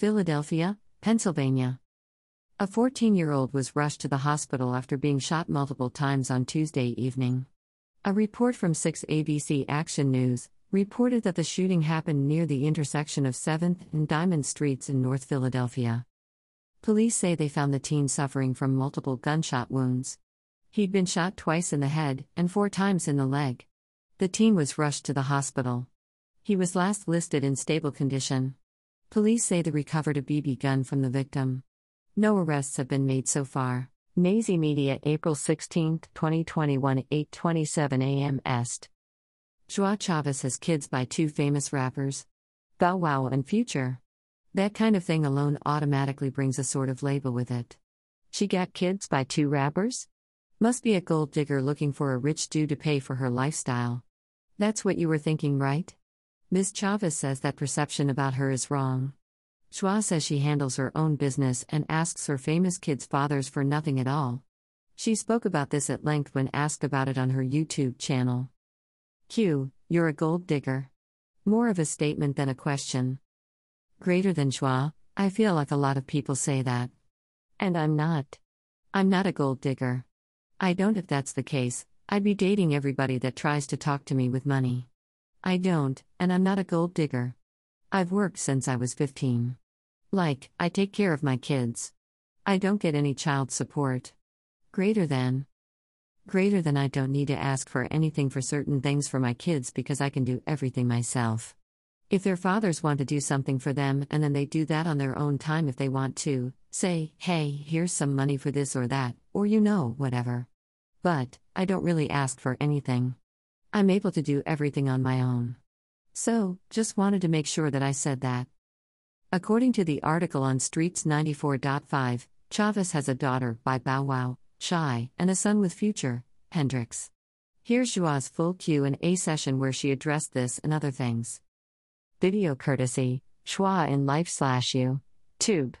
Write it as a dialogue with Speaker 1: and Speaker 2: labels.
Speaker 1: Philadelphia, Pennsylvania. A 14 year old was rushed to the hospital after being shot multiple times on Tuesday evening. A report from 6 ABC Action News reported that the shooting happened near the intersection of 7th and Diamond Streets in North Philadelphia. Police say they found the teen suffering from multiple gunshot wounds. He'd been shot twice in the head and four times in the leg. The teen was rushed to the hospital. He was last listed in stable condition. Police say they recovered a BB gun from the victim. No arrests have been made so far. Nazi Media, April 16, 2021, 8:27 a.m. Est. Joie Chavez has kids by two famous rappers, Bow Wow and Future. That kind of thing alone automatically brings a sort of label with it. She got kids by two rappers? Must be a gold digger looking for a rich dude to pay for her lifestyle. That's what you were thinking, right? Ms. Chavez says that perception about her is wrong. Joie says she handles her own business and asks her famous kids' fathers for nothing at all. She spoke about this at length when asked about it on her YouTube channel. Q, you're a gold digger. More of a statement than a question. Greater than Joie, I feel like a lot of people say that. And I'm not. I'm not a gold digger. I don't, if that's the case, I'd be dating everybody that tries to talk to me with money. I don't, and I'm not a gold digger. I've worked since I was 15. Like, I take care of my kids. I don't get any child support. Greater than. Greater than I don't need to ask for anything for certain things for my kids because I can do everything myself. If their fathers want to do something for them and then they do that on their own time if they want to, say, hey, here's some money for this or that, or you know, whatever. But, I don't really ask for anything. I'm able to do everything on my own. So, just wanted to make sure that I said that. According to the article on Streetz 94.5, Chavez has a daughter by Bow Wow, Shai, and a son with Future, Hendrix. Here's Joie's full Q&A session where she addressed this and other things. Video courtesy, Schwa in Life slash you. Tube.